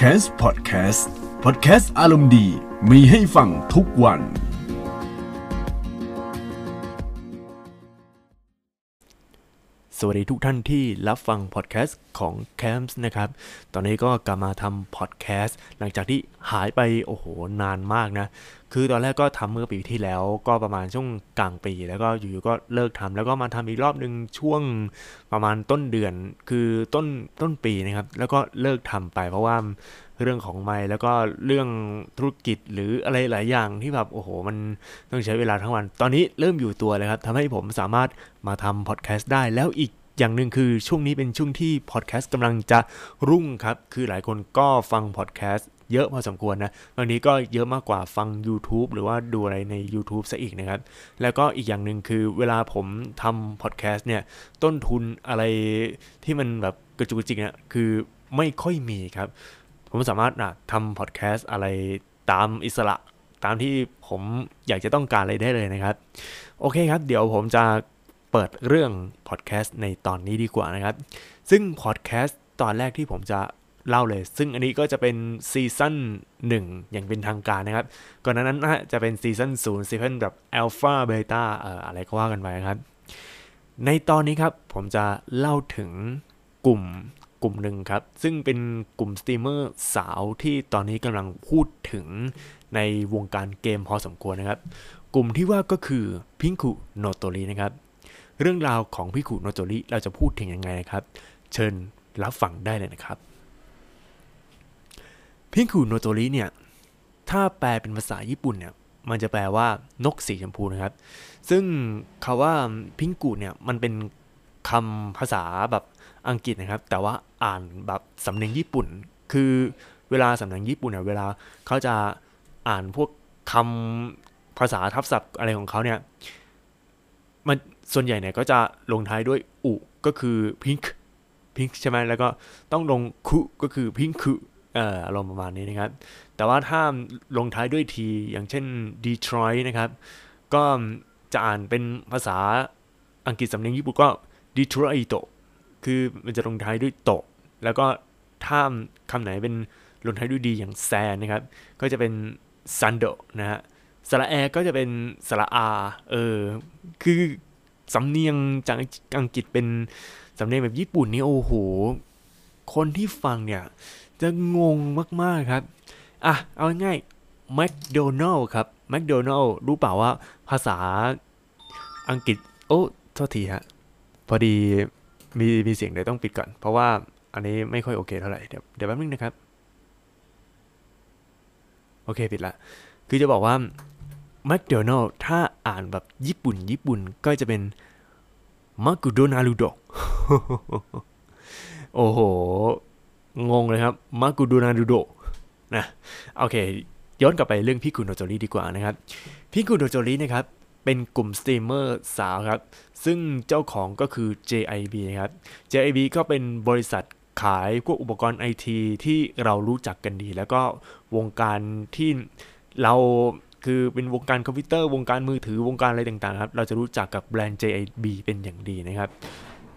c a s Podcast Podcast อารมณ์ดีมีให้ฟังทุกวัน สวัสดีทุกท่านที่รับฟังพอดแคสต์ของ Camps นะครับ ตอนนี้ก็กลับมาทำพอดแคสต์หลังจากที่หายไปโอ้โหนานมากนะ คือตอนแรกก็ทำเมื่อปีที่แล้วก็ประมาณช่วงกลางปี แล้วก็อยู่ๆก็เลิกทำแล้วก็มาทำอีกรอบหนึ่งช่วงประมาณต้นเดือนคือต้นต้นปีนะครับ แล้วก็เลิกทำไป เพราะว่าเรื่องของไม่แล้วก็เรื่องธุรกิจหรืออะไรหลายอย่างที่แบบโอ้โห มันต้องใช้เวลาทั้งวัน ตอนนี้เริ่มอยู่ตัวเลยครับทำให้ผมสามารถมาทำพอดแคสต์ได้แล้วอีกอย่างหนึ่งคือช่วงนี้เป็นช่วงที่พอดแคสต์กำลังจะรุ่งครับ คือหลายคนก็ฟังพอดแคสต์ เยอะพอสมควรนะบางนี้ก็เยอะมากกว่าฟัง YouTube หรือว่าดูอะไรใน YouTube ซะอีกนะครับ แล้วก็อีกอย่างหนึ่งคือเวลาผมทำพอดแคสต์เนี่ย ต้นทุนอะไรที่มันแบบกระจุกกระจิกเนี่ยคือไม่ค่อยมีครับ ผมสามารถนะทำพอดแคสต์อะไรตามอิสระตามที่ผมอยากจะต้องการอะไรได้เลยนะครับ โอเคครับ เดี๋ยวผมจะเปิดเรื่องพอดแคสต์ในตอนนี้ดีกว่านะครับ ซึ่งพอดแคสต์ตอนแรกที่ผมจะ เล่าเลย ซึ่งอันนี้ก็จะเป็น season 1 อย่างเป็นทางการนะครับ ก่อนหน้านั้นนะจะเป็น season 0 season แบบ alpha beta อะไรก็ว่ากันไปครับ ในตอนนี้ครับผมจะเล่าถึงกลุ่มกลุ่มหนึ่งครับ ซึ่งเป็นกลุ่มสตรีมเมอร์สาวที่ตอนนี้กำลังพูดถึงในวงการเกมพอสมควรนะครับ กลุ่มที่ว่าก็คือพิงคุโนโตรินะครับ เรื่องราวของพิงคุโนโตริเราจะพูดถึงยังไงนะครับ เชิญรับฟังได้เลยนะครับ พิงคุโนโตริเนี่ย ถ้าแปลเป็นภาษาญี่ปุ่นเนี่ย มันจะแปลว่านกสีชมพูนะครับ ซึ่งคาว่าพิงกุเนี่ย มันเป็นคำภาษาแบบอังกฤษนะครับ แต่ว่าอ่านแบบสำเนียงญี่ปุ่น คือเวลาสำเนียงญี่ปุ่นเนี่ย เวลาเขาจะอ่านพวกคำภาษาทับศัพท์อะไรของเขาเนี่ย มันส่วนใหญ่เนี่ยก็จะลงท้ายด้วยอุก็คือพิงค์พิงค์ใช่ไหมแล้วก็ต้องลงคุก็คือพิงคุ เอ่ออารมณ์ประมาณนี้นะครับ แต่ว่าถ้าลงท้ายด้วยทีอย่างเช่น Detroit นะครับ ก็จะอ่านเป็นภาษาอังกฤษสำเนียงญี่ปุ่นก็ Detroit คือมันจะลงท้ายด้วยโตแล้วก็ถ้าคำไหนเป็นลงท้ายด้วยดีอย่างแซนนะครับ ก็จะเป็นซันโดนะฮะสระแอก็จะเป็นสระอา เออ คือสำเนียงจากอังกฤษเป็นสำเนียงแบบญี่ปุ่นนี่โอ้โห คนที่ฟังเนี่ย จะงงมากๆครับ อะ เอาง่ายๆแมคโดนัลครับแมคโดนัลรู้เปล่าว่าภาษาอังกฤษ โอ้โทษทีฮะ พอดีมีมีเสียงเดี๋ยวต้องปิดก่อน เพราะว่าอันนี้ไม่ค่อยโอเคเท่าไหร่ เดี๋ยวเดี๋ยวแป๊บนึงนะครับ โอเคปิดละ คือจะบอกว่าแมคโดนัลถ้าอ่านแบบญี่ปุ่น ญี่ปุ่นก็จะเป็น マクドナルド โอ้โห งงเลยครับ マクドナルド นะโอเค ย้อนกลับไปเรื่องพี่กุโนโจริดีกว่านะครับ พี่กุโนโจรินะครับ เป็นกลุ่มสตรีมเมอร์สาวครับ ซึ่งเจ้าของก็คือ JIB นะครับ JIB ก็เป็นบริษัทขายพวกอุปกรณ์ไอทีที่เรารู้จักกันดี แล้วก็วงการที่เราคือเป็นวงการคอมพิวเตอร์วงการมือถือวงการอะไรต่างๆครับ เราจะรู้จักกับแบรนด์ JIB เป็นอย่างดีนะครับ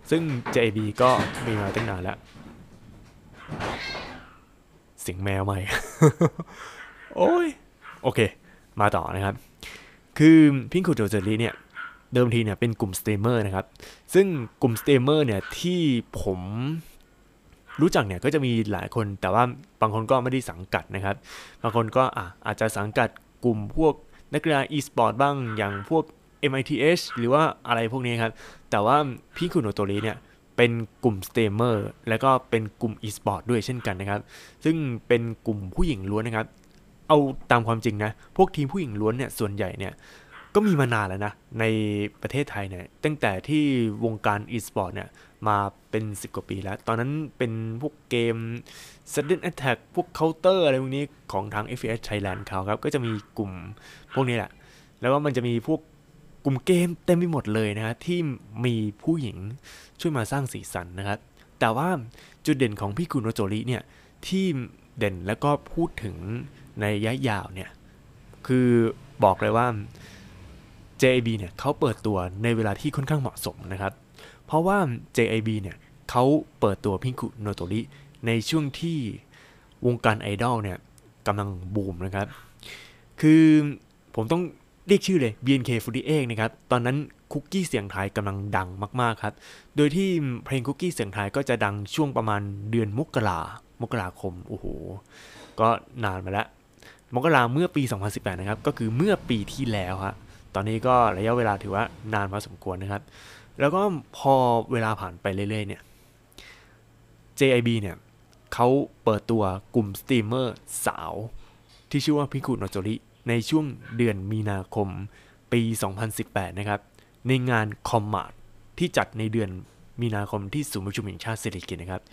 ซึ่ง JIB ก็มีมาตั้งนานแล้ว เสียงแมวใหม่ โอ้ย โอเค มาต่อนะครับ คือพิงคูโจเจอรี่เนี่ย เดิมทีเนี่ยเป็นกลุ่มสตรีมเมอร์นะครับ ซึ่งกลุ่มสตรีมเมอร์เนี่ยที่ผมรู้จักเนี่ยก็จะมีหลายคน แต่ว่าบางคนก็ไม่ได้สังกัดนะครับ บางคนก็อะอาจจะสังกัดกลุ่มพวกนักกีฬา e-sport บ้างอย่างพวก MITH หรือว่าอะไรพวกนี้ครับ แต่ว่าพี่คุณโนโตรีเนี่ย เป็นกลุ่มสตรีมเมอร์แล้วก็เป็นกลุ่ม e-sport ด้วยเช่นกันนะครับ ซึ่งเป็นกลุ่มผู้หญิงล้วนนะครับ เอาตามความจริงนะ พวกทีมผู้หญิงล้วนเนี่ยส่วนใหญ่เนี่ยก็มีมานานแล้วนะ ในประเทศไทยเนี่ยตั้งแต่ที่วงการ e-sport เนี่ยมาเป็น 10 กว่าปีแล้ว ตอนนั้นเป็นพวกเกม Sudden Attack พวก Counter อะไรพวกนี้ของทาง FPS Thailand เขาครับ ก็จะมีกลุ่มพวกนี้แหละ แล้วว่ามันจะมีพวก กลุ่มเกมเต็มไปหมดเลยนะฮะที่มีผู้หญิงช่วยมาสร้างสีสันนะครับ แต่ว่าจุดเด่นของพี่กุโนโจริเนี่ยที่เด่นแล้วก็พูดถึงในระยะยาวเนี่ยคือบอกเลยว่า JIB เนี่ยเขาเปิดตัวในเวลาที่ค่อนข้างเหมาะสมนะครับ เพราะว่า JIB เนี่ยเขาเปิดตัวพิงคุโนโตริในช่วงที่วงการไอดอลเนี่ยกำลังบูมนะครับ คือผมต้อง เรียกชื่อเลย BNK48 นะครับตอนนั้นคุกกี้เสียงไทยกำลังดังมากๆครับ โดยที่เพลงคุกกี้เสียงไทยก็จะดังช่วงประมาณเดือนมกรามกราคมโอ้โหก็นานมาแล้วมกราเมื่อปี 2018 นะครับ ก็คือเมื่อปีที่แล้วฮะตอนนี้ก็ระยะเวลาถือว่านานพอสมควรนะครับ แล้วก็พอเวลาผ่านไปเรื่อยๆเนี่ย JIB เนี่ยเขาเปิดตัวกลุ่มสตรีมเมอร์สาวที่ชื่อว่าพิคุโนโจริ ในช่วงเดือนมีนาคมปี 2018 นะครับ ในงาน Commartที่จัดในเดือนมีนาคมที่ศูนย์ประชุมแห่งชาติเศรษฐกิจนะครับ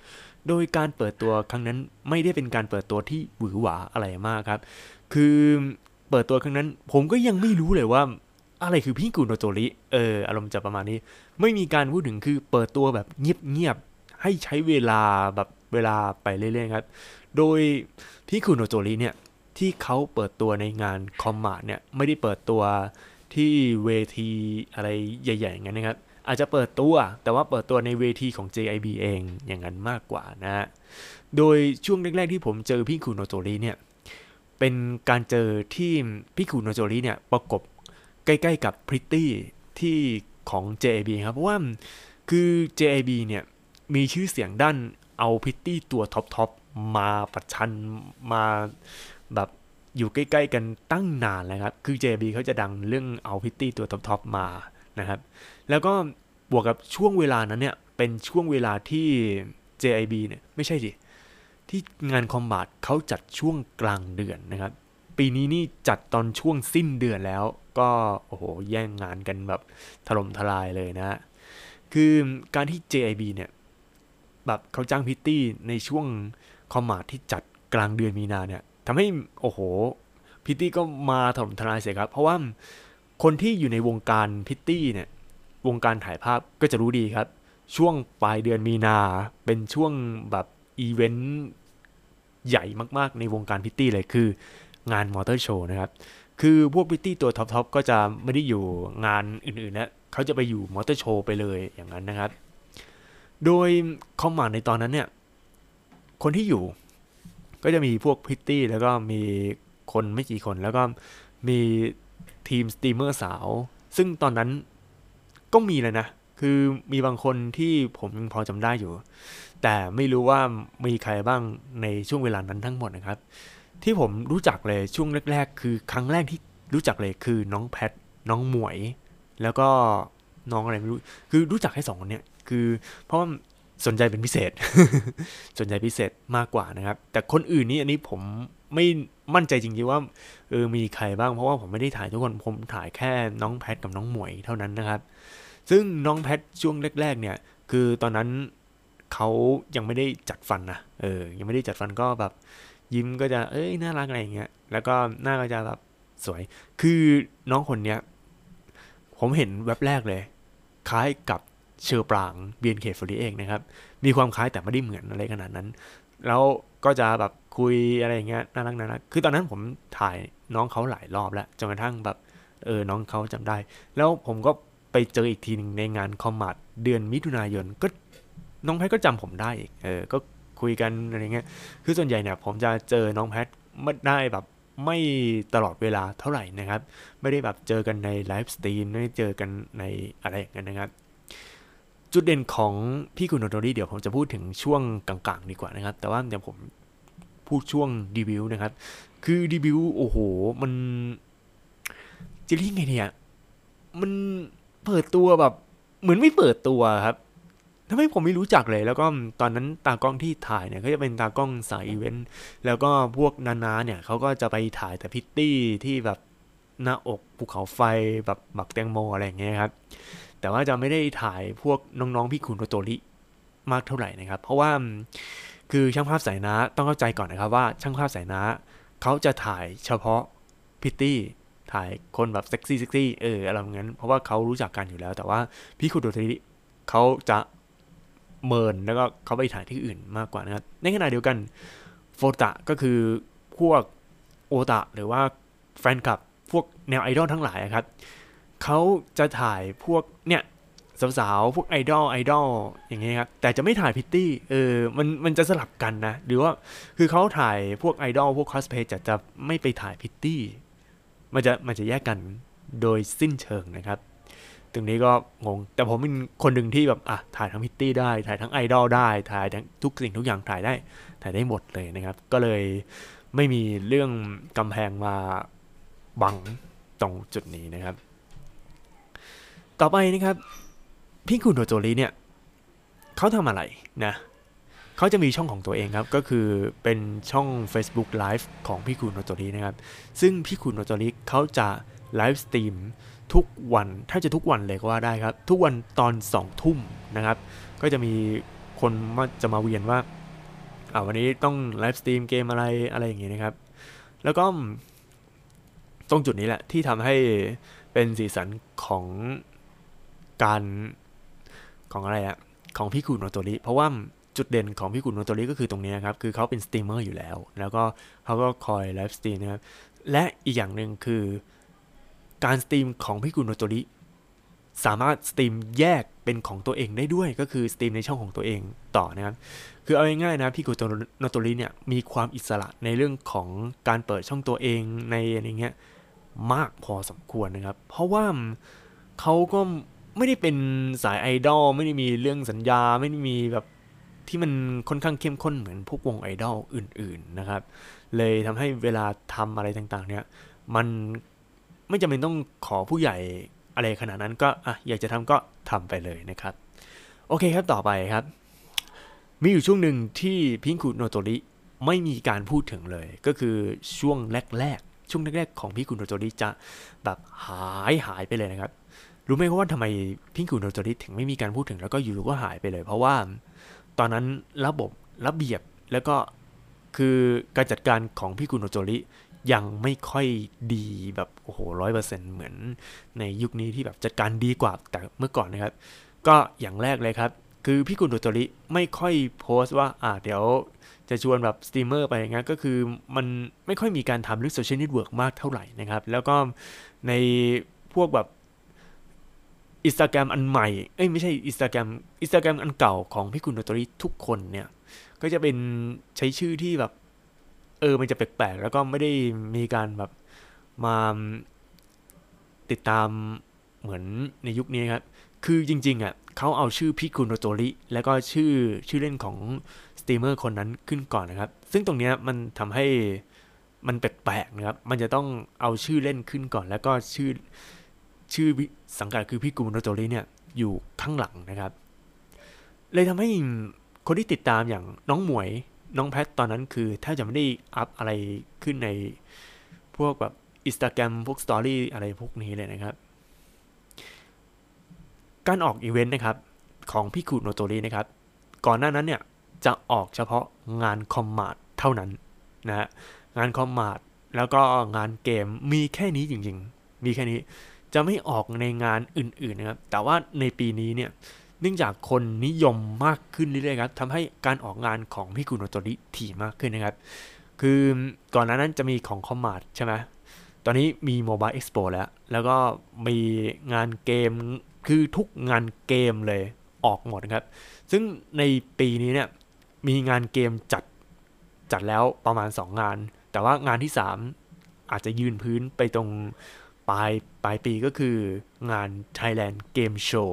โดยการเปิดตัวครั้งนั้นไม่ได้เป็นการเปิดตัวที่หวือหวาอะไรมากครับ คือเปิดตัวครั้งนั้น ผมก็ยังไม่รู้เลยว่าอะไรคือพี่กุโนโจริ เอออารมณ์จะประมาณนี้ ไม่มีการพูดถึงคือเปิดตัวแบบเงียบๆให้ใช้เวลาแบบเวลาไปเรื่อยๆครับ โดยพี่กุโนโจริเนี่ย ที่เขาเปิดตัวในงานคอมมาดเนี่ยไม่ได้เปิดตัวที่เวทีอะไรใหญ่ๆอย่างนั้นนะครับอาจจะเปิดตัว แต่ว่าเปิดตัวในเวทีของ JIB เองอย่างนั้นมากกว่านะฮะโดยช่วงแรกๆที่ผมเจอพี่คุโนโจริเนี่ยเป็นการเจอที่พี่คุโนโจริเนี่ยประกบใกล้ๆกับพริตตี้ที่ของ JIB ครับเพราะว่าคือ JIB เนี่ยมีชื่อเสียงด้านเอาพริตตี้ตัวท็อปๆมาประชันมา แบบอยู่ใกล้ๆกันตั้งนานแล้วครับ คือ JB เขาจะดังเรื่องเอาพิตตี้ตัวท็อปๆมานะครับ แล้วก็บวกกับช่วงเวลานั้นเนี่ย เป็นช่วงเวลาที่ JIB เนี่ย ไม่ใช่สิที่งานคอมบาทเขาจัดช่วงกลางเดือนนะครับ ปีนี้นี่จัดตอนช่วงสิ้นเดือนแล้ว ก็ โอ้โห แย่งงานกันแบบถล่มทลายเลยนะ คือการที่ JIB เนี่ย แบบเขาจ้างพริตตี้ในช่วง Commart ที่จัดกลางเดือนมีนาเนี่ย ทำให้โอ้โหพริตตี้ก็มาถล่มทลายเสียครับ เพราะว่าคนที่อยู่ในวงการพริตตี้เนี่ยวงการถ่ายภาพก็จะรู้ดีครับ ช่วงปลายเดือนมีนาเป็นช่วงแบบอีเวนต์ใหญ่มากๆในวงการพริตตี้เลยคืองานมอเตอร์โชว์นะครับ คือพวกพริตตี้ตัวท็อปๆก็จะไม่ได้อยู่งานอื่นๆนะเขาจะไปอยู่มอเตอร์โชว์ไปเลยอย่างนั้นนะครับ โดย Commart ในตอนนั้นเนี่ย คนที่อยู่ ก็จะมีพวกพริตตี้แล้วก็มีคนไม่กี่คนแล้วก็มีทีมสตรีมเมอร์สาว ซึ่งตอนนั้นก็มีเลยนะ คือมีบางคนที่ผมยังพอจำได้อยู่ แต่ไม่รู้ว่ามีใครบ้างในช่วงเวลานั้นทั้งหมดนะครับ ที่ผมรู้จักเลยช่วงแรก ๆ คือครั้งแรกที่รู้จักเลยคือน้องแพท น้องหมวย แล้วก็น้องอะไรไม่รู้ คือรู้จักแค่สองคนเนี้ย คือเพราะว่า สนใจเป็นพิเศษ สนใจพิเศษมากกว่านะครับ แต่คนอื่นนี่อันนี้ผมไม่มั่นใจจริงๆว่าเออมีใครบ้างเพราะว่าผมไม่ได้ถ่ายทุกคนผมถ่ายแค่น้องแพทกับน้องหมวยเท่านั้นนะครับ ซึ่งน้องแพทช่วงแรกๆ เนี่ย คือตอนนั้นเขายังไม่ได้จัดฟันนะเออ ยังไม่ได้จัดฟันก็แบบ ยิ้มก็จะเอ้ยน่ารักอะไรอย่างเงี้ยแล้วก็หน้าก็จะแบบสวย คือน้องคนเนี้ยผมเห็นแว็บแรกเลย คล้ายกับ เฌอปราง BNK48 เองนะครับ มีความคล้ายแต่ไม่ได้เหมือนอะไรขนาดนั้น แล้วก็จะแบบคุยอะไรอย่างเงี้ยน่ารักน่ารักคือตอนนั้นผมถ่ายน้องเขาหลายรอบแล้วจนกระทั่งแบบเออน้องเขาจำได้ แล้วผมก็ไปเจออีกทีหนึ่งในงาน Commart เดือนมิถุนายนก็น้องแพทก็จำผมได้อีกเออก็คุยกันอะไรเงี้ยคือส่วนใหญ่เนี่ยผมจะเจอน้องแพทไม่ได้แบบไม่ตลอดเวลาเท่าไหร่นะครับ ไม่ได้แบบเจอกันในไลฟ์สตรีมไม่ได้เจอกันในอะไรอย่างเงี้ยนะครับ จุดเด่นของพี่คุณโนโตรีเดี๋ยวผมจะพูดถึงช่วงกลางๆ ดีกว่านะครับ แต่ว่าเดี๋ยวผมพูดช่วงดีบิวนะครับ คือดีบิวโอ้โห มันจะเรียกไงเนี่ย มันเปิดตัวแบบ เหมือนไม่เปิดตัวครับทำให้ผมไม่รู้จักเลย แล้วก็ตอนนั้นตากล้องที่ถ่ายเนี่ยก็จะเป็นตากล้องสายอีเวนต์ แล้วก็พวกนานาเนี่ยเขาก็จะไปถ่ายแต่พิตตี้ที่แบบหน้าอกภูเขาไฟแบบหมักแตงโมอะไรอย่างเงี้ยครับ แต่ว่าจะไม่ได้ถ่ายพวกน้องๆพี่คุณโตโตริมากเท่าไหร่นะครับ เพราะว่าคือช่างภาพสายน้าต้องเข้าใจก่อนนะครับว่าช่างภาพสายน้าเขาจะถ่ายเฉพาะพิตตี้ถ่ายคนแบบเซ็กซี่เซ็กซี่เอออะไรอย่างนั้นเพราะว่าเขารู้จักกันอยู่แล้ว แต่ว่าพี่คุณโตโตริเขาจะเมินแล้วก็เขาไปถ่ายที่อื่นมากกว่านะครับในขณะเดียวกันโอตะก็คือพวกโอตะหรือว่าแฟนคลับพวกแนวไอดอลทั้งหลายครับ เขาจะถ่ายพวกเนี่ยสาวๆ พวกไอดอลไอดอลอย่างเงี้ยครับแต่จะไม่ถ่ายพริตตี้เออมันมันจะสลับกันนะ หรือว่าคือเขาถ่ายพวกไอดอลพวกคอสเพย์จะจะไม่ไปถ่ายพิตตี้มันจะมันจะแยกกันโดยสิ้นเชิงนะครับ ตรงนี้ก็งง แต่ผมเป็นคนหนึ่งที่แบบอะถ่ายทั้งพิตตี้ได้ ถ่ายทั้งไอดอลได้ ถ่ายทั้งทุกสิ่งทุกอย่างถ่ายได้ ถ่ายได้หมดเลยนะครับ ก็เลยไม่มีเรื่องกำแพงมาบังตรงจุดนี้นะครับ ต่อไปนะครับพี่คุณโดโจริเนี่ยเขาทำอะไรนะเขาจะมีช่องของตัวเองครับ ก็คือเป็นช่อง Facebook Live ของพี่คุณโนโจรินะครับ ซึ่งพี่คุณโนโจริเขาจะไลฟ์สตรีมทุกวันถ้าจะทุกวันเลยก็ว่าได้ครับ ทุกวันตอน2ทุ่มนะครับ ก็จะมีคนมาจะมาเวียนว่าอ่าวันนี้ต้องไลฟ์สตรีมเกมอะไรอะไรอย่างเงี้ยนะครับ แล้วก็ตรงจุดนี้แหละที่ทำให้เป็นสีสันของ การของอะไรอะของพี่คุณโนโตริเพราะว่าจุดเด่นของพี่คุณโนโตริก็คือตรงนี้ครับ คือเขาเป็นสตรีมเมอร์อยู่แล้ว แล้วก็เขาก็คอยไลฟ์สตรีมนะครับ และอีกอย่างหนึ่งคือการสตรีมของพี่คุณโนโตริสามารถสตรีมแยกเป็นของตัวเองได้ด้วย ก็คือสตรีมในช่องของตัวเองต่อนะครับ คือเอาง่ายๆนะพี่คุณโนโตริเนี่ยมีความอิสระในเรื่องของการเปิดช่องตัวเองในอะไรเงี้ยมากพอสมควรนะครับ เพราะว่าเขาก็ ไม่ได้เป็นสายไอดอลไม่ได้มีเรื่องสัญญาไม่ได้มีแบบที่มันค่อนข้างเข้มข้นเหมือนพวกวงไอดอลอื่น ๆนะครับ เลยทำให้เวลาทำอะไรต่างๆ เนี่ย มันไม่จำเป็นต้องขอผู้ใหญ่อะไรขนาดนั้นก็อะอยากจะทำก็ทำไปเลยนะครับ โอเคครับต่อไปครับ มีอยู่ช่วงหนึ่งที่พิงคุโนโตริไม่มีการพูดถึงเลย ก็คือช่วงแรกๆช่วงแรกๆของพิงคุโนโตริจะแบบหายหายไปเลยนะครับ รู้ไหมว่าทำไมพิงคุโนโตริถึงไม่มีการพูดถึงแล้วก็อยู่ก็หายไปเลย เพราะว่าตอนนั้นระบบระเบียบแล้วก็คือการจัดการของพี่กุโนโจริยังไม่ค่อยดีแบบโอ้โหร้อยเปอร์เซ็นต์เหมือนในยุคนี้ที่แบบจัดการดีกว่าแต่เมื่อก่อนนะครับ ก็อย่างแรกเลยครับ คือพี่กุโนโจริไม่ค่อยโพสต์ว่าอ่าเดี๋ยวจะชวนแบบสตรีมเมอร์ไปอย่างเงี้ยก็คือมันไม่ค่อยมีการทำเรื่องโซเชียลเน็ตเวิร์กมากเท่าไหร่นะครับ แล้วก็ในพวกแบบ อินสตาแกรมอันใหม่ เอ้ยไม่ใช่อินสตาแกรมอินสตาแกรมอันเก่าของพี่คุณโนตรีทุกคนเนี่ย ก็จะเป็นใช้ชื่อที่แบบ เออมันจะแปลกๆ แล้วก็ไม่ได้มีการแบบมาติดตามเหมือนในยุคนี้ครับ คือจริง ๆอะเขาเอาชื่อพี่คุณโนโตริแล้วก็ชื่อชื่อเล่นของสตรีมเมอร์คนนั้นขึ้นก่อนนะครับ ซึ่งตรงนี้มันทำให้มันแปลกๆนะครับ มันจะต้องเอาชื่อเล่นขึ้นก่อน แล้วก็ชื่อ ชื่อสังกัดคือพี่กูมโนโตริเนี่ยอยู่ข้างหลังนะครับ เลยทำให้คนที่ติดตามอย่างน้องหมวยน้องแพทตอนนั้นคือแทบจะไม่ได้up อะไรขึ้นในพวกแบบอินสตาแกรมพวก story อะไรพวกนี้เลยนะครับ การออกอีเวนต์นะครับของพิงกุโนโตรินะครับ ก่อนหน้านั้นเนี่ยจะออกเฉพาะงาน Commart เท่านั้นนะฮะงาน Commart แล้วก็งานเกมมีแค่นี้จริงๆ มีแค่นี้ จะไม่ออกในงานอื่นๆนะครับ แต่ว่าในปีนี้เนี่ย เนื่องจากคนนิยมมากขึ้นเรื่อยๆครับทำให้การออกงานของพี่กุโนโตริถี่มากขึ้นนะครับ คือก่อนหน้านั้นจะมีของคอมมาดใช่ไหมตอนนี้มีโมบายเอ็กซ์โปแล้ว แล้วก็มีงานเกม คือทุกงานเกมเลยออกหมดนะครับ ซึ่งในปีนี้เนี่ย มีงานเกมจัด จัดแล้วประมาณ 2 งาน แต่ว่างานที่ 3 อาจจะยืนพื้นไปตรง ปลายปลายปีก็คืองาน Thailand Game Show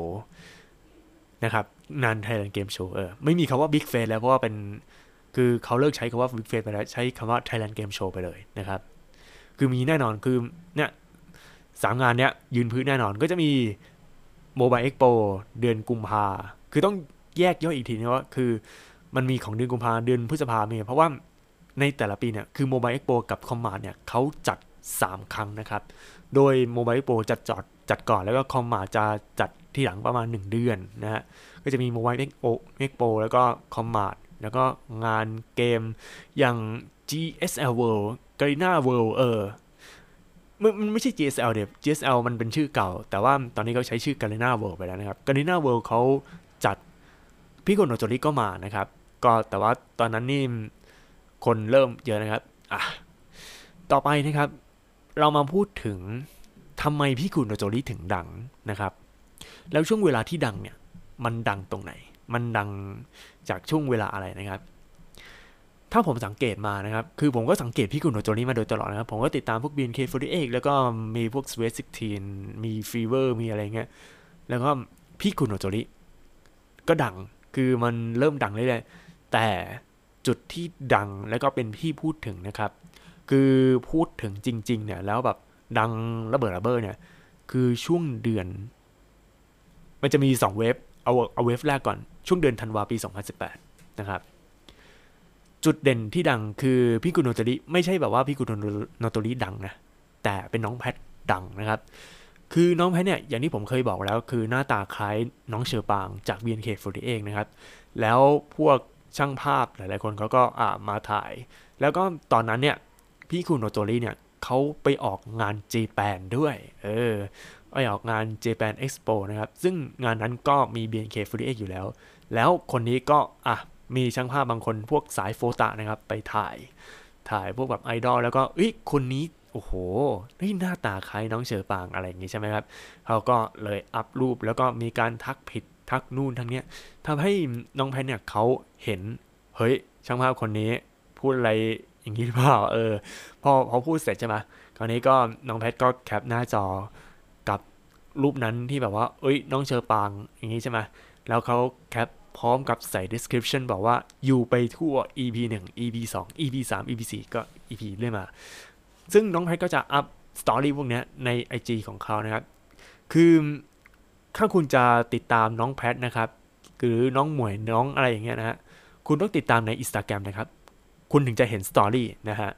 นะครับงาน Thailand Game Show เออไม่มีคำว่า Big Face แล้วเพราะว่าเป็นคือเขาเลิกใช้คำว่า Big Face ไปแล้วใช้คำว่า Thailand Game Show ไปเลยนะครับ คือมีแน่นอนคือเนี่ยสามงานเนี้ยยืนพื้นแน่นอนก็จะมี Mobile Expo เดือนกุมภาคือต้องแยกย่อยอีกทีนะว่าคือมันมีของเดือนกุมภาเดือนพฤษภาเมษเพราะว่าในแต่ละปีเนี่ยคือ Mobile Expo กับ c o m m a n d เนี่ยเขาจัด 3 ครั้งนะครับ โดย Mobile Pro จัดจอดจัดก่อนแล้วก็คอมมาจะจัดที่หลังประมาณ 1 เดือนนะฮะ ก็จะมี Mobile Expo แล้วก็คอมมาแล้วก็งานเกมอย่าง GSL World Garena World เออมันไม่ใช่ GSL เดี๋ยว GSL มันเป็นชื่อเก่า แต่ว่าตอนนี้เขาใช้ชื่อ Garena World ไปแล้วนะครับ Garena World เขาจัดพี่โกโนโจริก็มานะครับ ก็แต่ว่าตอนนั้นนี่คนเริ่มเยอะนะครับ อะ ต่อไปนะครับ เรามาพูดถึงทำไมพี่คุณโนโจริถึงดังนะครับ แล้วช่วงเวลาที่ดังเนี่ยมันดังตรงไหน มันดังจากช่วงเวลาอะไรนะครับ ถ้าผมสังเกตมานะครับ คือผมก็สังเกตพี่กุนโจนี่มาโดยตลอดนะครับ ผมก็ติดตามพวก BNK48 แล้วก็มีพวก Sweet 16 มี Fever มีอะไรเงี้ย แล้วก็พี่กุนโนโจริก็ดัง คือมันเริ่มดังเรื่อยๆแต่จุดที่ดังแล้วก็เป็นที่พูดถึงนะครับ คือพูดถึงจริง ๆ เนี่ย แล้วแบบดังระเบิดระเบ้อเนี่ย คือช่วงเดือน มันจะมี 2 เวฟเอาเอาเวฟแรกก่อนช่วงเดือนธันวาปี 2018 นะครับ จุดเด่นที่ดังคือพี่กุนโนโตริไม่ใช่แบบว่าพี่กุนโนโตริดังนะแต่เป็นน้องแพทดังนะครับ คือน้องแพทเนี่ยอย่างที่ผมเคยบอกแล้ว คือหน้าตาคล้ายน้องเชอปางจาก BNK48 นะครับ แล้วพวกช่างภาพหลายๆคนเขาก็อ่ามาถ่าย แล้วก็ตอนนั้นเนี่ย พี่คุโนโตริเนี่ยเขาไปออกงานเจแปนด้วย เออไปออกงาน Japan Expo นะครับ ซึ่งงานนั้นก็มี BNK48 อยู่แล้ว แล้วคนนี้ก็ อะ มีช่างภาพบางคนพวกสายโฟตะนะครับ ไปถ่าย ถ่ายพวกแบบไอดอลแล้วก็เอ้ยคนนี้ โอ้โหนี่หน้าตาคล้ายน้องเชอปางอะไรอย่างงี้ใช่ไหมครับ เขาก็เลยอัพรูปแล้วก็มีการทักผิดทักนู่นทั้งเนี้ยทำให้น้องแพนเนี่ยเขาเห็น เฮ้ย ช่างภาพคนนี้พูดอะไร อย่างนี้หรือเปล่าเออพอพอพูดเสร็จใช่ไหมคราวนี้ก็น้องแพทก็แคปหน้าจอกับรูปนั้นที่แบบว่า เอ้ย น้องเชอปางอย่างนี้ใช่ไหมแล้วเขาแคปพร้อมกับใส่ description บอกว่าอยู่ไปทั่ว EP 1 EP 2 EP 3 EP 4ก็ EP เรื่อยมา ซึ่งน้องแพทก็จะ up story พวกนี้ใน IG ของเขานะครับ คือถ้าคุณจะติดตามน้องแพทนะครับ หรือน้องหมวยน้องอะไรอย่างเงี้ยนะฮะ คุณต้องติดตามใน Instagram นะครับ คุณถึงจะเห็น story นะฮะ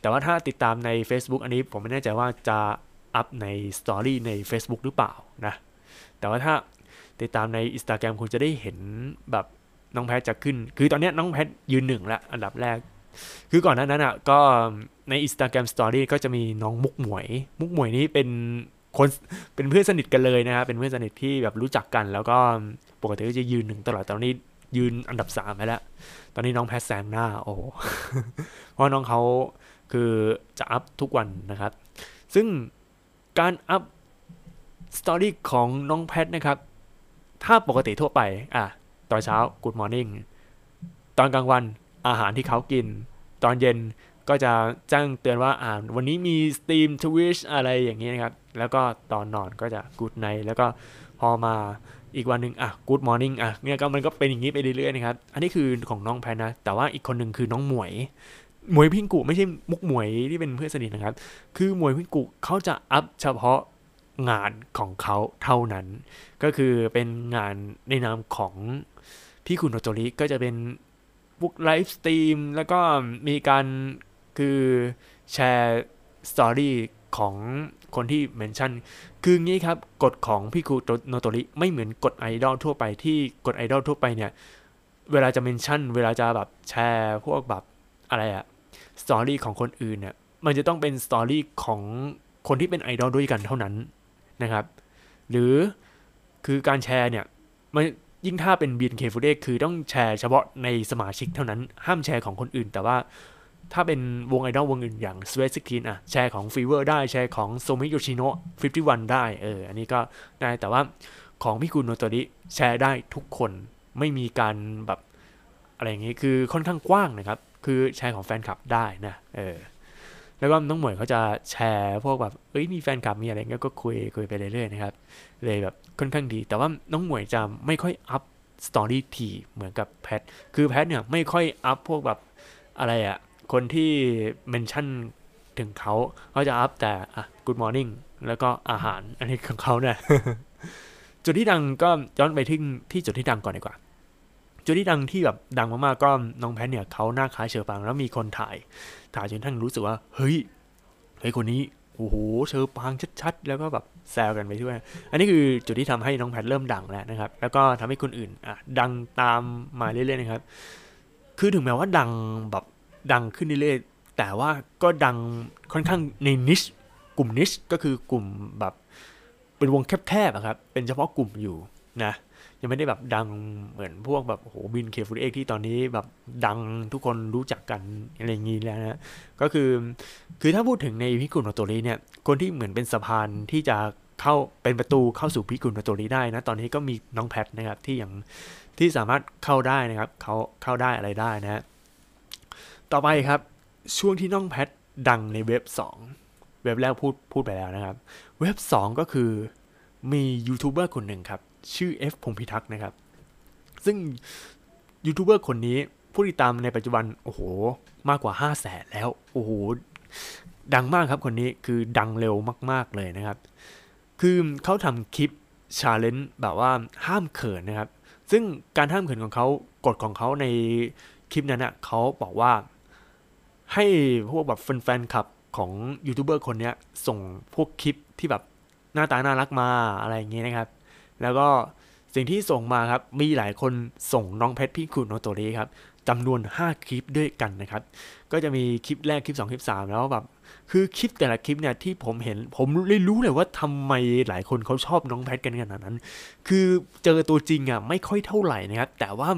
แต่ว่าถ้าติดตามใน Facebook อันนี้ผมไม่แน่ใจว่าจะ up ใน story ใน Facebook หรือเปล่านะ แต่ว่าถ้าติดตามใน Instagram คุณจะได้เห็นแบบน้องแพทจะขึ้น คือตอนนี้น้องแพทยืนหนึ่งละอันดับแรก คือก่อนหน้านั้นอะก็ใน Instagram Story ก็จะมีน้องมุกหมวย มุกหมวยนี้เป็นคนเป็นเพื่อนสนิทกันเลยนะครับเป็นเพื่อนสนิทที่แบบรู้จักกัน แล้วก็ปกติก็จะยืนหนึ่งตลอดตอนนี้ ยืนอันดับสามไปแล้ว ตอนนี้น้องแพทแซงหน้า โอ้เพราะน้องเขาคือจะ up ทุกวันนะครับ ซึ่งการ up story ของน้องแพทนะครับ ถ้าปกติทั่วไป อะ ตอนเช้า Good Morning ตอนกลางวันอาหารที่เขากิน ตอนเย็นก็จะแจ้งเตือนว่าอ่าวันนี้มี stream Twitch อะไรอย่างนี้นะครับ แล้วก็ตอนนอนก็จะ Good Night แล้วก็พอมา อีกวันหนึ่งอะ Good Morning อะเนี่ยก็มันก็เป็นอย่างนี้ไปเรื่อยๆนะครับ อันนี้คือของน้องแพทนะ แต่ว่าอีกคนหนึ่งคือน้องหมวย หมวยพิงกุไม่ใช่มุกหมวยที่เป็นเพื่อนสนิทนะครับ คือหมวยพิงกุเขาจะ up เฉพาะงานของเขาเท่านั้น ก็คือเป็นงานในนามของพิงกุโนโตริก็จะเป็นพวก live stream แล้วก็มีการคือแชร์ story ของคนที่ mention คืองี้ครับกฎของพิงกุโนโตริไม่เหมือนกฎไอดอลทั่วไปที่กฎไอดอลทั่วไปเนี่ย เวลาจะ mention เวลาจะแบบแชร์พวกแบบอะไรอะ story ของคนอื่นเนี่ยมันจะต้องเป็น story ของคนที่เป็นไอดอลด้วยกันเท่านั้นนะครับ หรือคือการแชร์เนี่ยมันยิ่งถ้าเป็น BNK48 คือต้องแชร์เฉพาะในสมาชิกเท่านั้น ห้ามแชร์ของคนอื่น แต่ว่า ถ้าเป็นวงไอดอลวงอื่นอย่าง Sweat 16อะ แชร์ของ Fever ได้แชร์ของ Somei Yoshino 51 ได้ เออ อันนี้ก็ได้แต่ว่าของพิงกุโนโตริแชร์ได้ทุกคนไม่มีการแบบอะไรอย่างนี้คือค่อนข้างกว้างนะครับ คือแชร์ของแฟนคลับได้นะเออแล้วก็น้องหมวยเขาจะแชร์พวกแบบเอ้ยมีแฟนคลับมีอะไรเงี้ยก็คุยคุยไปเรื่อยๆนะครับเลยแบบค่อนข้างดี แต่ว่าน้องหมวยจะไม่ค่อย up story ทีเหมือนกับแพทคือแพทเนี่ยไม่ค่อย up พวกแบบอะไรอะ คนที่ mentionถึงเขาเขาจะอัพแต่อะ Good Morning แล้วก็อาหารอันนี้ของเขาเนี่ยจุดที่ดังก็ย้อนไปที่ที่จุดที่ดังก่อนดีกว่า จุดที่ดังที่แบบดังมากๆก็น้องแพทเนี่ยเขาหน้าคล้ายเชอปางแล้วมีคนถ่าย ถ่ายจนท่านรู้สึกว่า เฮ้ยเฮ้ยคนนี้โอ้โหเชอปางชัดๆ แล้วก็แบบแซวกันไปด้วยอันนี้คือจุดที่ทำให้น้องแพทเริ่มดังแล้วนะครับ แล้วก็ทำให้คนอื่นอะดังตามมาเรื่อยๆนะครับ คือถึงแม้ว่าดังแบบ ดังขึ้นเรื่อยๆ แต่ว่าก็ดังค่อนข้างใน niche กลุ่ม niche ก็คือกลุ่มแบบเป็นวงแคบๆครับ เป็นเฉพาะกลุ่มอยู่นะ ยังไม่ได้แบบดังเหมือนพวกแบบโอ้โห BNK48ที่ตอนนี้แบบดังทุกคนรู้จักกันอะไรอย่างนี้แล้วนะ ก็คือ คือถ้าพูดถึงในพิงกุโนโตริเนี่ย คนที่เหมือนเป็นสะพานที่จะเข้าเป็นประตูเข้าสู่พิงกุโนโตริได้นะ ตอนนี้ก็มีน้องแพทนะครับที่ยังที่สามารถเข้าได้นะครับ เขาเข้าได้อะไรได้นะฮะ ต่อไปครับ ช่วงที่น้องแพทดังในเว็บ 2 เว็บแรกพูดพูดไปแล้วนะครับ เว็บ 2 ก็คือมียูทูบเบอร์คนหนึ่งครับ ชื่อ F พงพิทักษ์นะครับ ซึ่งยูทูบเบอร์คนนี้ผู้ติดตามในปัจจุบัน โอ้โห มากกว่า 5 0 0แสนแล้ว โอ้โห ดังมากครับคนนี้คือดังเร็วมาก ๆ เลยนะครับ คือเขาทำคลิป challenge แบบว่าห้ามเขินนะครับ ซึ่งการห้ามเขินของเขากฎของเขาในคลิปนั้นนะเขาบอกว่า ให้พวกแบบแฟนๆคลับของยูทูบเบอร์คนนี้ส่งพวกคลิปที่แบบหน้าตาน่ารักมาอะไรอย่างเงี้ยนะครับ แล้วก็สิ่งที่ส่งมาครับ มีหลายคนส่งน้องเพชรพี่คุณโนโตรีครับจำนวน 5 คลิปด้วยกันนะครับ ก็จะมีคลิปแรกคลิป 2 คลิป 3 แล้วแบบ คือคลิปแต่ละคลิปเนี่ยที่ผมเห็น ผมเลยรู้เลยว่าทำไมหลายคนเขาชอบน้องแพทกันขนาดนั้น คือเจอตัวจริงอะไม่ค่อยเท่าไหร่นะครับ แต่ว่า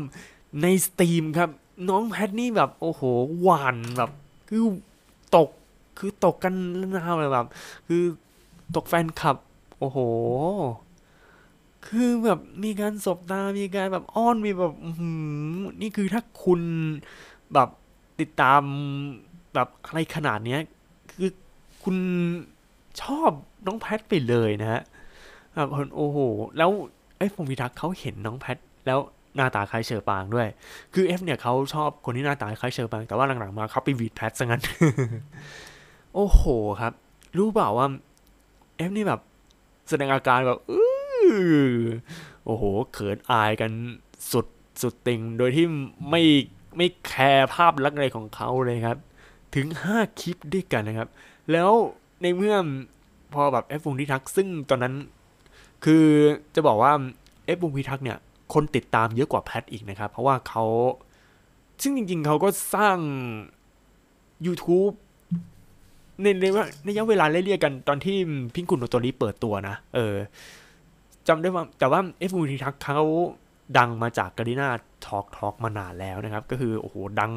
ในสตรีมครับ น้องแพทนี่แบบโอ้โหหวานแบบคือตกคือตกกันนาวเลยแบบ คือตกแฟนคลับ โอ้โห คือแบบมีการสบตา มีการแบบอ้อนมีแบบนี่คือถ้าคุณแบบติดตามแบบอะไรขนาดเนี้ย คือคุณชอบน้องแพทไปเลยนะฮะแบบโอ้โห แล้วไอ้เอฟมูพิทักษ์เขาเห็นน้องแพท แล้ว หน้าตาคล้ายเฌอปรางด้วย คือเอฟเนี่ยเขาชอบคนที่หน้าตาคล้ายเฌอปราง แต่ว่าหลังๆมาเขาไปหวีดแพทซะงั้น โอ้โหครับ รู้เปล่าว่าเอฟนี่แบบแสดงอาการแบบอื้อโอ้โห เขินอายกันสุดสุดติง โดยที่ไม่ไม่แคร์ภาพลักษณ์อะไรของเขาเลยครับ ถึง 5 คลิปด้วยกันนะครับ แล้วในเมื่อพอแบบเอฟวงพิทักษ์ซึ่งตอนนั้น คือจะบอกว่าเอฟวงพิทักษ์เนี่ย คนติดตามเยอะกว่าแพทอีกนะครับ เพราะว่าเขาซึ่งจริง ๆ เขาก็สร้าง YouTube ในในว่าในระยะเวลาเรียกกันตอนที่พิงกุโนโตริเปิดตัวนะ เออจำได้ว่า แต่ว่าเอฟมูพิทักษ์เขาดังมาจาก Garena TalkTalk มานานแล้วนะครับ ก็คือ โอ้โห ดัง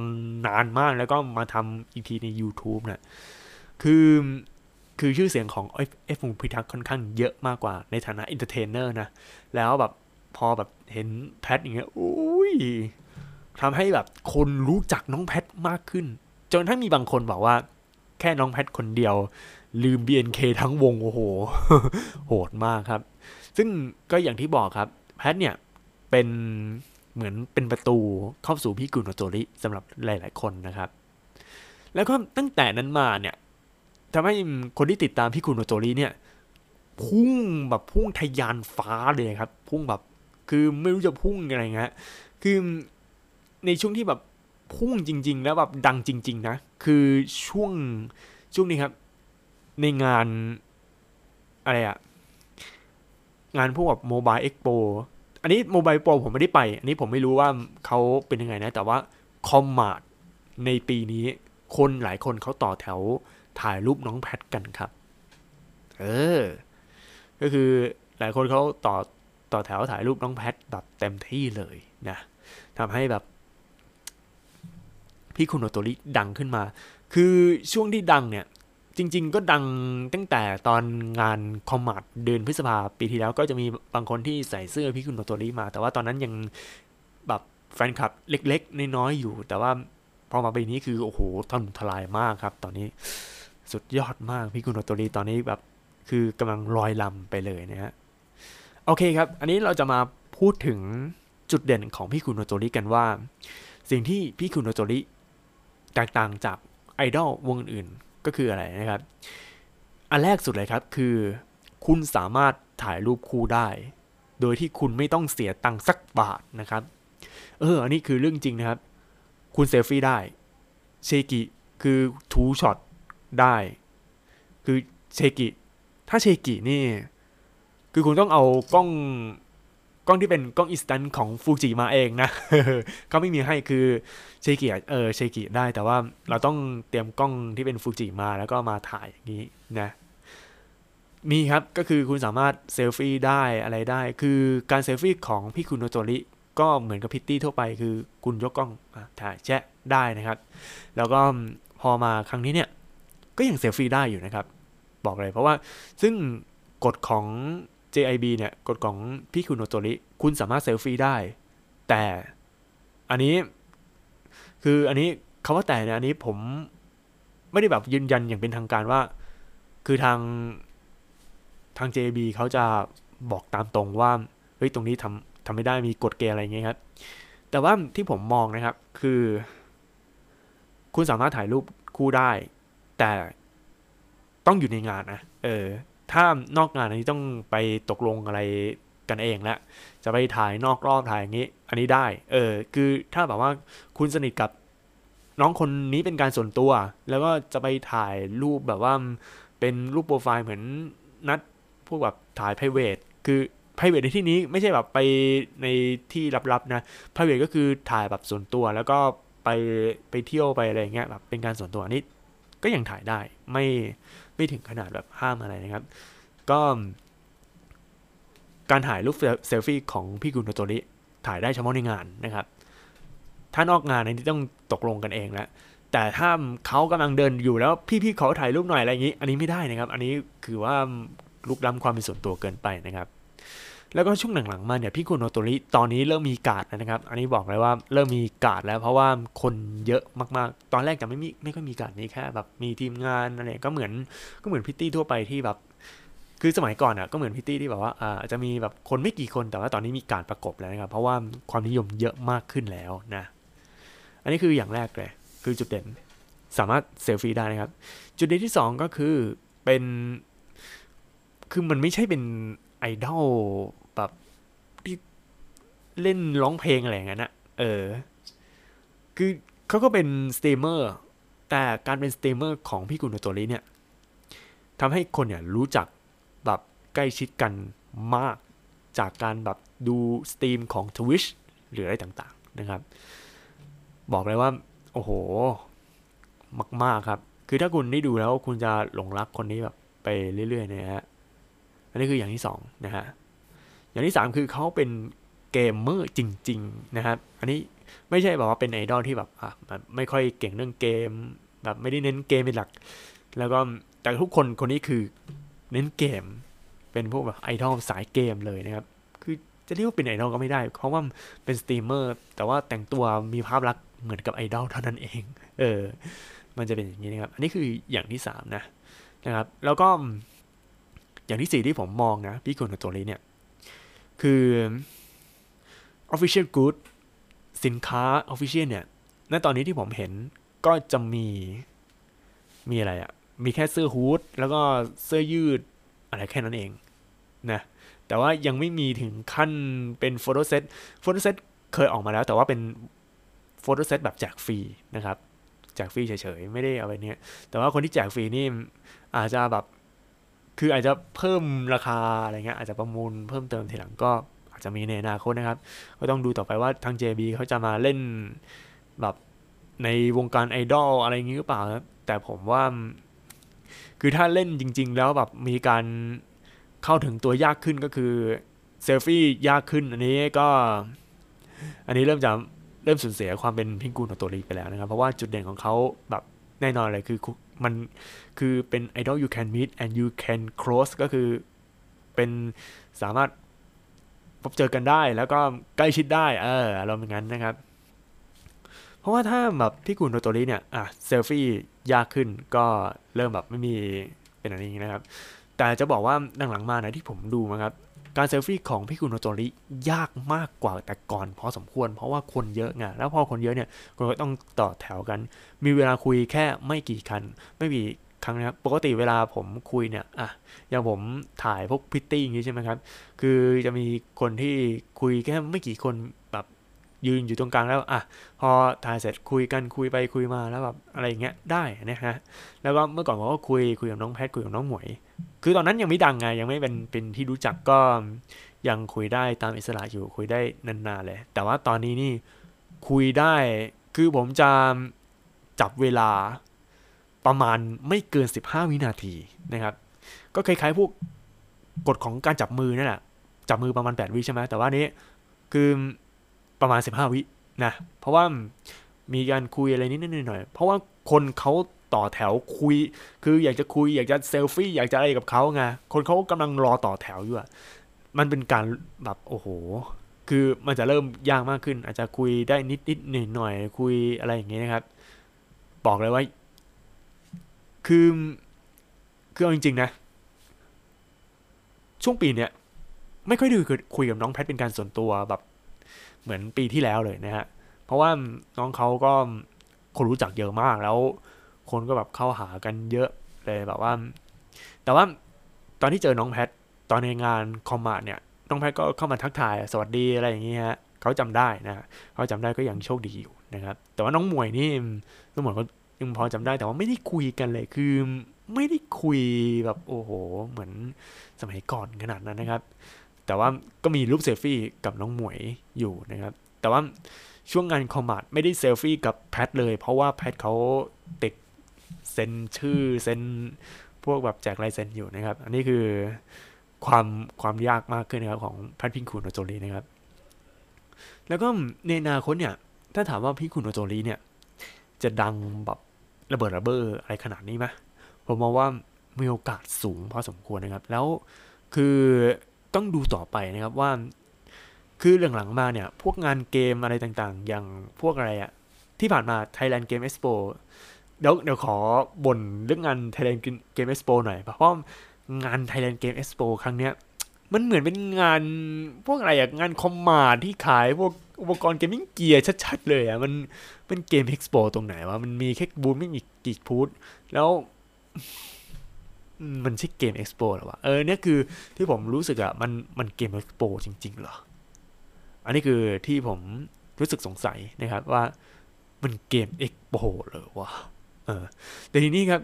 นานมากแล้วก็มาทำอีกทีใน YouTube นะคือคือชื่อเสียงของเอฟมูพิทักษ์ค่อนข้างเยอะมากกว่าในฐานะ entertainer นะ แล้วแบบพอแบบ เห็นแพทอย่างเงี้ยอุ้ยทำให้แบบคนรู้จักน้องแพทมากขึ้น จนถ้ามีบางคนบอกว่า แค่น้องแพทคนเดียว ลืม BNK ทั้งวงโอ้โห โหดมากครับ ซึ่งก็อย่างที่บอกครับ แพทเนี่ยเป็นเหมือนเป็นประตูเข้าสู่พี่กุนโนโตริสำหรับหลาย ๆ คนนะครับ แล้วก็ตั้งแต่นั้นมาเนี่ยทำให้คนที่ติดตามพี่กุนโนโตริเนี่ยพุ่งแบบพุ่งทะยานฟ้าเลยครับ พุ่งแบบ คือไม่รู้จะพุ่งยังไงฮะคือในช่วงที่แบบพุ่งจริง ๆ แล้วแบบดังจริง ๆ นะ คือช่วงช่วงนี้ครับ ในงานอะไรอะงานพวกแบบโมบายเอ็กโปอันนี้โมบายโปรผมไม่ได้ไป อันนี้ผมไม่รู้ว่าเขาเป็นยังไงนะ แต่ว่าคอมมาดในปีนี้ คนหลายคนเขาต่อแถวถ่ายรูปน้องแพทกันครับ เออ ก็คือหลายคนเขาต่อ ต่อแถวถ่ายรูปน้องแพทแบบเต็มที่เลยนะทำให้แบบ พี่คุณโอโตริดังขึ้นมา คือช่วงที่ดังเนี่ย จริง ๆ ก็ดังตั้งแต่ตอนงานคอมมาดเดือนพฤษภาปีที่แล้วก็จะมีบางคนที่ใส่เสื้อพี่คุณโอโตริมา แต่ว่าตอนนั้นยังแบบแฟนคลับเล็ก ๆ น้อยๆอยู่ แต่ว่าพอมาปีนี้คือโอ้โหทำทลายมากครับ ตอนนี้สุดยอดมากพี่คุณโอโตริตอนนี้แบบ คือกำลังลอยลำไปเลยนะฮะ โอเคครับ อันนี้เราจะมาพูดถึงจุดเด่นของพี่คุณโอโตริกันว่า สิ่งที่พี่คุณโอโตริแตกต่างจากไอดอลวงอื่นก็คืออะไรนะครับ อันแรกสุดเลยครับคือ คุณสามารถถ่ายรูปคู่ได้ โดยที่คุณไม่ต้องเสียตังค์สักบาทนะครับ เออ อันนี้คือเรื่องจริงนะครับ คุณเซลฟี่ได้ เชกิคือ two-shot ได้ คือเชกิ ถ้าเชกินี่ คือคุณต้องเอากล้องกล้องที่เป็นกล้อง instant ของฟูจิมาเองนะเขาไม่มีให้คือเชกิเออเชกิได้แต่ว่าเราต้องเตรียมกล้องที่เป็นฟูจิมาแล้วก็มาถ่ายอย่างนี้นะมีครับก็คือคุณสามารถเซลฟี่ได้อะไรได้ คือการเซลฟี่ของพี่คุณโนโตริก็เหมือนกับพิตตี้ทั่วไป คือคุณยกกล้องถ่ายแชะได้นะครับ แล้วก็พอมาครั้งนี้เนี่ยก็ยังเซลฟี่ได้อยู่นะครับ บอกเลยเพราะว่าซึ่งกฎของ JIB เนี่ยกฎของพี่คุณโนโตริคุณสามารถเซลฟี่ได้ แต่อันนี้คืออันนี้คาว่าแต่เนี่ยอันนี้ผมไม่ได้แบบยืนยันอย่างเป็นทางการว่า คือทางทาง JIB เขาจะบอกตามตรงว่าเฮ้ยตรงนี้ทำทำไม่ได้มีกฎเกณฑ์อะไรอย่างเงี้ยครับ แต่ว่าที่ผมมองนะครับคือ คุณสามารถถ่ายรูปคู่ได้ แต่ต้องอยู่ในงานนะเออ ถ้านอกงานอันนี้ต้องไปตกลงอะไรกันเองแล้วจะไปถ่ายนอกรอบถ่ายอย่างนี้ อันนี้ได้ เออ คือถ้าแบบว่าคุณสนิทกับน้องคนนี้เป็นการส่วนตัว แล้วก็จะไปถ่ายรูปแบบว่าเป็นรูปโปรไฟล์เหมือนนัดพวกแบบถ่าย p r i v a t คือ p r i v a t ในที่นี้ไม่ใช่แบบไปในที่ลับๆนะ p r i v a t ก็คือถ่ายแบบส่วนตัว แล้วก็ไปไปเที่ยวไปอะไรเงี้ยแบบเป็นการส่วนตัวนี่ก็ยังถ่ายได้ไม่ ไม่ถึงขนาดแบบห้ามอะไรนะครับ ก็การถ่ายรูปเซลฟี่ของพี่กุนโนโตริถ่ายได้เฉพาะในงานนะครับ ถ้านอกงานอันนี้ต้องตกลงกันเองแล้วแต่ถ้าเขากำลังเดินอยู่แล้วพี่ๆขอถ่ายรูปหน่อยอะไรอย่างนี้ อันนี้ไม่ได้นะครับ อันนี้คือว่าลุกล้ำความเป็นส่วนตัวเกินไปนะครับ แล้วก็ช่วงหลังๆมาเนี่ยพี่คุณโนโตริตอนนี้เริ่มมีการ์ดนะครับ อันนี้บอกเลยว่าเริ่มมีการ์ดแล้วเพราะว่าคนเยอะมากๆ ตอนแรกจะไม่มีไม่ค่อยมีการ์ดนี้แค่แบบมีทีมงานอะไรก็เหมือนก็เหมือนพิตตี้ทั่วไปที่แบบ คือสมัยก่อนอะก็เหมือนพริตตี้ที่แบบว่าอาจะมีแบบคนไม่กี่คนแต่ว่าตอนนี้มีการประกบแล้วนะครับเพราะว่าความนิยมเยอะมากขึ้นแล้วนะ อันนี้คืออย่างแรกเลยคือจุดเด่นสามารถเซลฟี่ได้นะครับ จุดเด่นที่ 2 ก็คือเป็น คือมันไม่ใช่เป็นไอดอล เล่นร้องเพลงอะไรอย่างนั้นนะเออ คือเขาก็เป็นสตรีมเมอร์ แต่การเป็นสตรีมเมอร์ของพี่กุนโนโตริเนี่ยทำให้คนเนี่ยรู้จักแบบใกล้ชิดกันมากจากการแบบดูสตรีมของ Twitch หรืออะไรต่างๆนะครับ บอกเลยว่า โอ้โห มาก ๆ ครับ คือถ้าคุณได้ดูแล้วคุณจะหลงรักคนนี้แบบไปเรื่อยๆนะฮะ อันนี้คืออย่างที่สองนะฮะ อย่างที่สามคือเขาเป็น เกมเมอร์จริง ๆ นะครับ อันนี้ไม่ใช่แบบว่าเป็นไอดอลที่แบบอะไม่ค่อยเก่งเรื่องเกม แบบไม่ได้เน้นเกมเป็นหลัก แล้วก็แต่ทุกคนคนนี้คือเน้นเกม เป็นพวกแบบไอดอลสายเกมเลยนะครับ คือจะเรียกว่าเป็นไอดอลก็ไม่ได้ เพราะว่าเป็นสตรีมเมอร์ แต่ว่าแต่งตัวมีภาพลักษณ์เหมือนกับไอดอลเท่านั้นเอง เออ มันจะเป็นอย่างนี้นะครับ อันนี้คืออย่างที่สามนะนะครับ แล้วก็อย่างที่สี่ที่ผมมองนะพี่คนตัวนี้เนี่ย คือ official good สินค้า official เนี่ย ณ ตอนนี้ที่ผมเห็นก็จะมี มีอะไรอะ่ะมีแค่เสื้อฮูดแล้วก็เสื้อยืดอะไรแค่นั้นเองนะแต่ว่ายังไม่มีถึงขั้นเป็นโฟโต้เซตโฟโต้เซตเคยออกมาแล้ว แต่ว่าเป็นโฟโต้เซตแบบแจกฟรีนะครับแจกฟรีเฉยๆ ไม่ได้เอาไปเนี้ยแต่ว่าคนที่แจกฟรีนี่อาจจะแบบ คืออาจจะเพิ่มราคาอะไรเงี้ยอาจจะประมูลเพิ่มเติมทีหลังก็ จจะมีในอนาคตนะครับ ก็ต้องดูต่อไปว่าทาง JB เขาจะมาเล่นแบบในวงการไอดอลอะไรอย่างนี้หรือเปล่าครับแต่ผมว่า คือถ้าเล่นจริง ๆ แล้วแบบมีการเข้าถึงตัวยากขึ้นก็คือเซลฟี่ยากขึ้น อันนี้ก็ อันนี้เริ่มจะเริ่มสูญเสียความเป็นพิงกูนของตัวลีไปแล้วนะครับ เพราะว่าจุดเด่นของเขาแบบแน่นอนเลยคือมันคือเป็นไอดอล you can meet and you can cross ก็คือเป็นสามารถ พบเจอกันได้แล้วก็ใกล้ชิดได้เออเราเป็นงั้นนะครับ เพราะว่าถ้าแบบพี่กุนโนโตริเนี่ยอะเซลฟี่ยากขึ้นก็เริ่มแบบไม่มีเป็นอะไรนี้นะครับ แต่จะบอกว่าหลังๆมานะที่ผมดูนะครับการเซลฟี่ของพี่กุนโนโตริยากมากกว่าแต่ก่อนพอสมควร เพราะว่าคนเยอะไงแล้วพอคนเยอะเนี่ยคนก็ต้องต่อแถวกัน มีเวลาคุยแค่ไม่กี่คัน ไม่กี่ ครั้งนะครับ ปกติเวลาผมคุยเนี่ยอะอย่างผมถ่ายพวกพิตตี้อย่างนี้ใช่ไหมครับ คือจะมีคนที่คุยแค่ไม่กี่คนแบบยืนอยู่ตรงกลางแล้วอะพอถ่ายเสร็จคุยกันคุยไปคุยมาแล้วแบบอะไรอย่างเงี้ยได้นะฮะแล้วก็เมื่อก่อนผมก็คุยคุยกับน้องแพทคุยกับน้องหมวย คือตอนนั้นยังไม่ดังไงยังไม่เป็นเป็นที่รู้จักก็ยังคุยได้ตามอิสระอยู่คุยได้นานๆเลย แต่ว่าตอนนี้นี่คุยได้คือผมจะจับเวลา ประมาณไม่เกิน 15 วินาทีนะครับ ก็คล้ายๆพวกกฎของการจับมือนั่นแหละจับมือประมาณ 8 วิใช่ไหมแต่ว่านี้คือประมาณ 15 วินะเพราะว่ามีการคุยอะไรนิดหน่อย เพราะว่าคนเขาต่อแถวคุย คืออยากจะคุย อยากจะเซลฟี่ อยากจะอะไรกับเขาไง คนเขากำลังรอต่อแถวอยู่อะมันเป็นการแบบโอ้โห คือมันจะเริ่มยากมากขึ้น อาจจะคุยได้นิดนิดหน่อยหน่อยคุยอะไรอย่างเงี้ยนะครับ บอกเลยว่า คือคือเอาจริง ๆ นะ ช่วงปีเนี้ยไม่ค่อยดูคุยกับน้องแพทเป็นการส่วนตัวแบบ เหมือนปีที่แล้วเลยนะฮะ เพราะว่าน้องเขาก็คนรู้จักเยอะมากแล้ว คนก็แบบเข้าหากันเยอะเลยแบบว่า แต่ว่าตอนที่เจอน้องแพทตอนในงานคอมมาเนี่ยน้องแพทก็เข้ามาทักทายสวัสดีอะไรอย่างเงี้ยเขาจำได้นะเขาจำได้ก็ยังโชคดีอยู่นะครับ แต่ว่าน้องมวยนี่น้องมวยก็ ยังพอจำได้แต่ว่าไม่ได้คุยกันเลยคือไม่ได้คุยแบบโอ้โห เหมือนสมัยก่อนขนาดนั้นนะครับ แต่ว่าก็มีรูปเซลฟี่กับน้องหมวยอยู่นะครับ แต่ว่าช่วงงานคอมมาดไม่ได้เซลฟี่กับแพทเลย เพราะว่าแพทเขาติดเซ็นชื่อเซ็นพวกแบบแจกลายเซ็นอยู่นะครับ อันนี้คือความความยากมากขึ้นนะครับของแพทพิงคูนโจลีนะครับ แล้วก็ในอนาคตเนี่ย ถ้าถามว่าพี่คุณโอโจลีเนี่ย จะดังแบบ ระเบิดระเบ้ออะไรขนาดนี้ไหมผมมองว่ามีโอกาสสูงพอสมควรนะครับ แล้วคือต้องดูต่อไปนะครับว่า คือหลังๆมาเนี่ย พวกงานเกมอะไรต่างๆ อย่างพวกอะไรอะที่ผ่านมา Thailand Game Expo เดี๋ยวเดี๋ยวขอบ่นเรื่องงาน Thailand Game Expo หน่อยเพราะงาน Thailand Game Expo ครั้งเนี้ย มันเหมือนเป็นงานพวกอะไรอะงานคอมมาร์ทที่ขายพวกอุปกรณ์ gaming gear ชัดๆเลยอะมันเป็น Game Expo ตรงไหนวะมันมีแค่บูธไม่มีกี่บูธแล้วมันใช่เกมเอ็กซ์โปหรอวะเออเนี่ยคือที่ผมรู้สึกอะมันมันเกมเอ็กซ์โปจริงๆเหรอ อันนี้คือที่ผมรู้สึกสงสัยนะครับว่ามันเกมเอ็กซ์โปเหรอวะเออแต่ทีนี้ครับ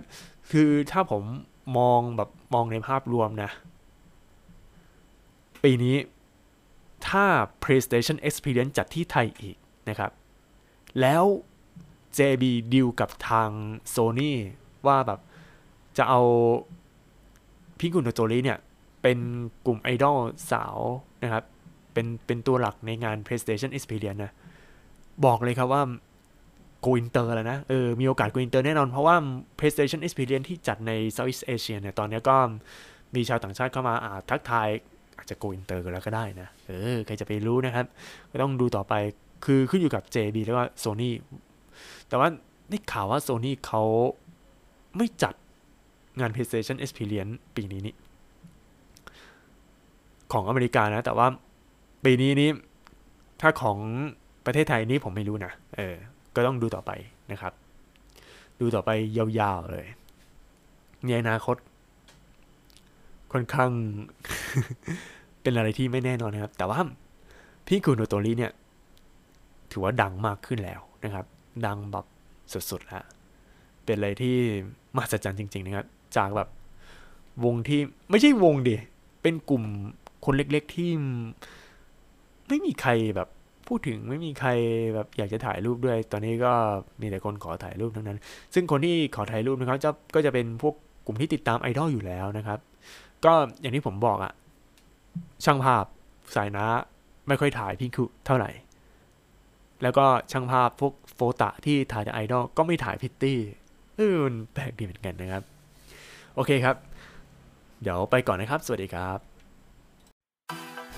คือถ้าผมมองแบบมองในภาพรวมนะ ปีนี้ถ้า PlayStation Experience จัดที่ไทยอีกนะครับ แล้ว JB ดีลกับทาง Sony ว่าแบบจะเอาพี่กุนโตโจลีเนี่ย เป็นกลุ่มไอดอลสาวนะครับ เป็นเป็นตัวหลักในงาน PlayStation Experience นะ บอกเลยครับว่า go inter แล้วนะ เออ มีโอกาส go inter แน่นอน เพราะว่า PlayStation Experience ที่จัดใน Southeast Asia เนี่ย ตอนนี้ก็มีชาวต่างชาติเข้ามาอาทักทาย อาจจะ go inter กันแล้วก็ได้นะเออใครจะไปรู้นะครับ ก็ต้องดูต่อไปคือขึ้นอยู่กับ JB แล้วก็ Sony แต่ว่าได้ข่าวว่า Sony เขาไม่จัดงาน PlayStation Experience ปีนี้นี่ของอเมริกานะ แต่ว่าปีนี้นี้ถ้าของประเทศไทยนี่ผมไม่รู้นะ เออ ก็ต้องดูต่อไปนะครับ ดูต่อไปยาวๆเลย ในอนาคต ค่อนข้าง เป็นอะไรที่ไม่แน่นอนนะครับ แต่ว่าพี่คุณโนโตริเนี่ย ถือว่าดังมากขึ้นแล้วนะครับ ดังแบบสุดๆแล้วเป็นอะไรที่มหัศจรรย์จริง ๆ นะครับ จากแบบวงที่ไม่ใช่วงดิเป็นกลุ่มคนเล็ก ๆ ที่ไม่มีใครแบบพูดถึงไม่มีใครแบบอยากจะถ่ายรูปด้วย ตอนนี้ก็มีแต่คนขอถ่ายรูปทั้งนั้น ซึ่งคนที่ขอถ่ายรูปนะครับจะก็จะเป็นพวกกลุ่มที่ติดตามไอดอลอยู่แล้วนะครับ ก็อย่างที่ผมบอกอะช่างภาพสายน้าไม่ค่อยถ่ายพี่คุเท่าไหร่ แล้วก็ช่างภาพพวกโฟตะที่ถ่ายจากไอดอลก็ไม่ถ่ายพิตตี้เออมันแปลกดีเหมือนกันนะครับ โอเคครับ เดี๋ยวไปก่อนนะครับ สวัสดีครับ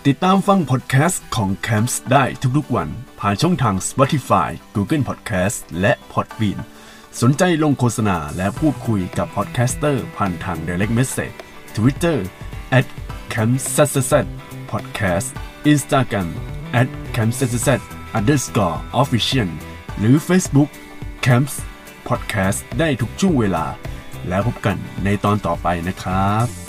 ติดตามฟังพอดแคสต์ของ Camps ได้ทุกๆวัน ผ่านช่องทาง Spotify Google Podcast และ Podbean สนใจลงโฆษณาและพูดคุยกับ podcaster ผ่านทาง Direct Message Twitter at c a m p s s podcast Instagram at c a m p s s underscore official หรือ Facebook Camps Podcast ได้ทุกช่วงเวลา แล้วพบกันในตอนต่อไปนะครับ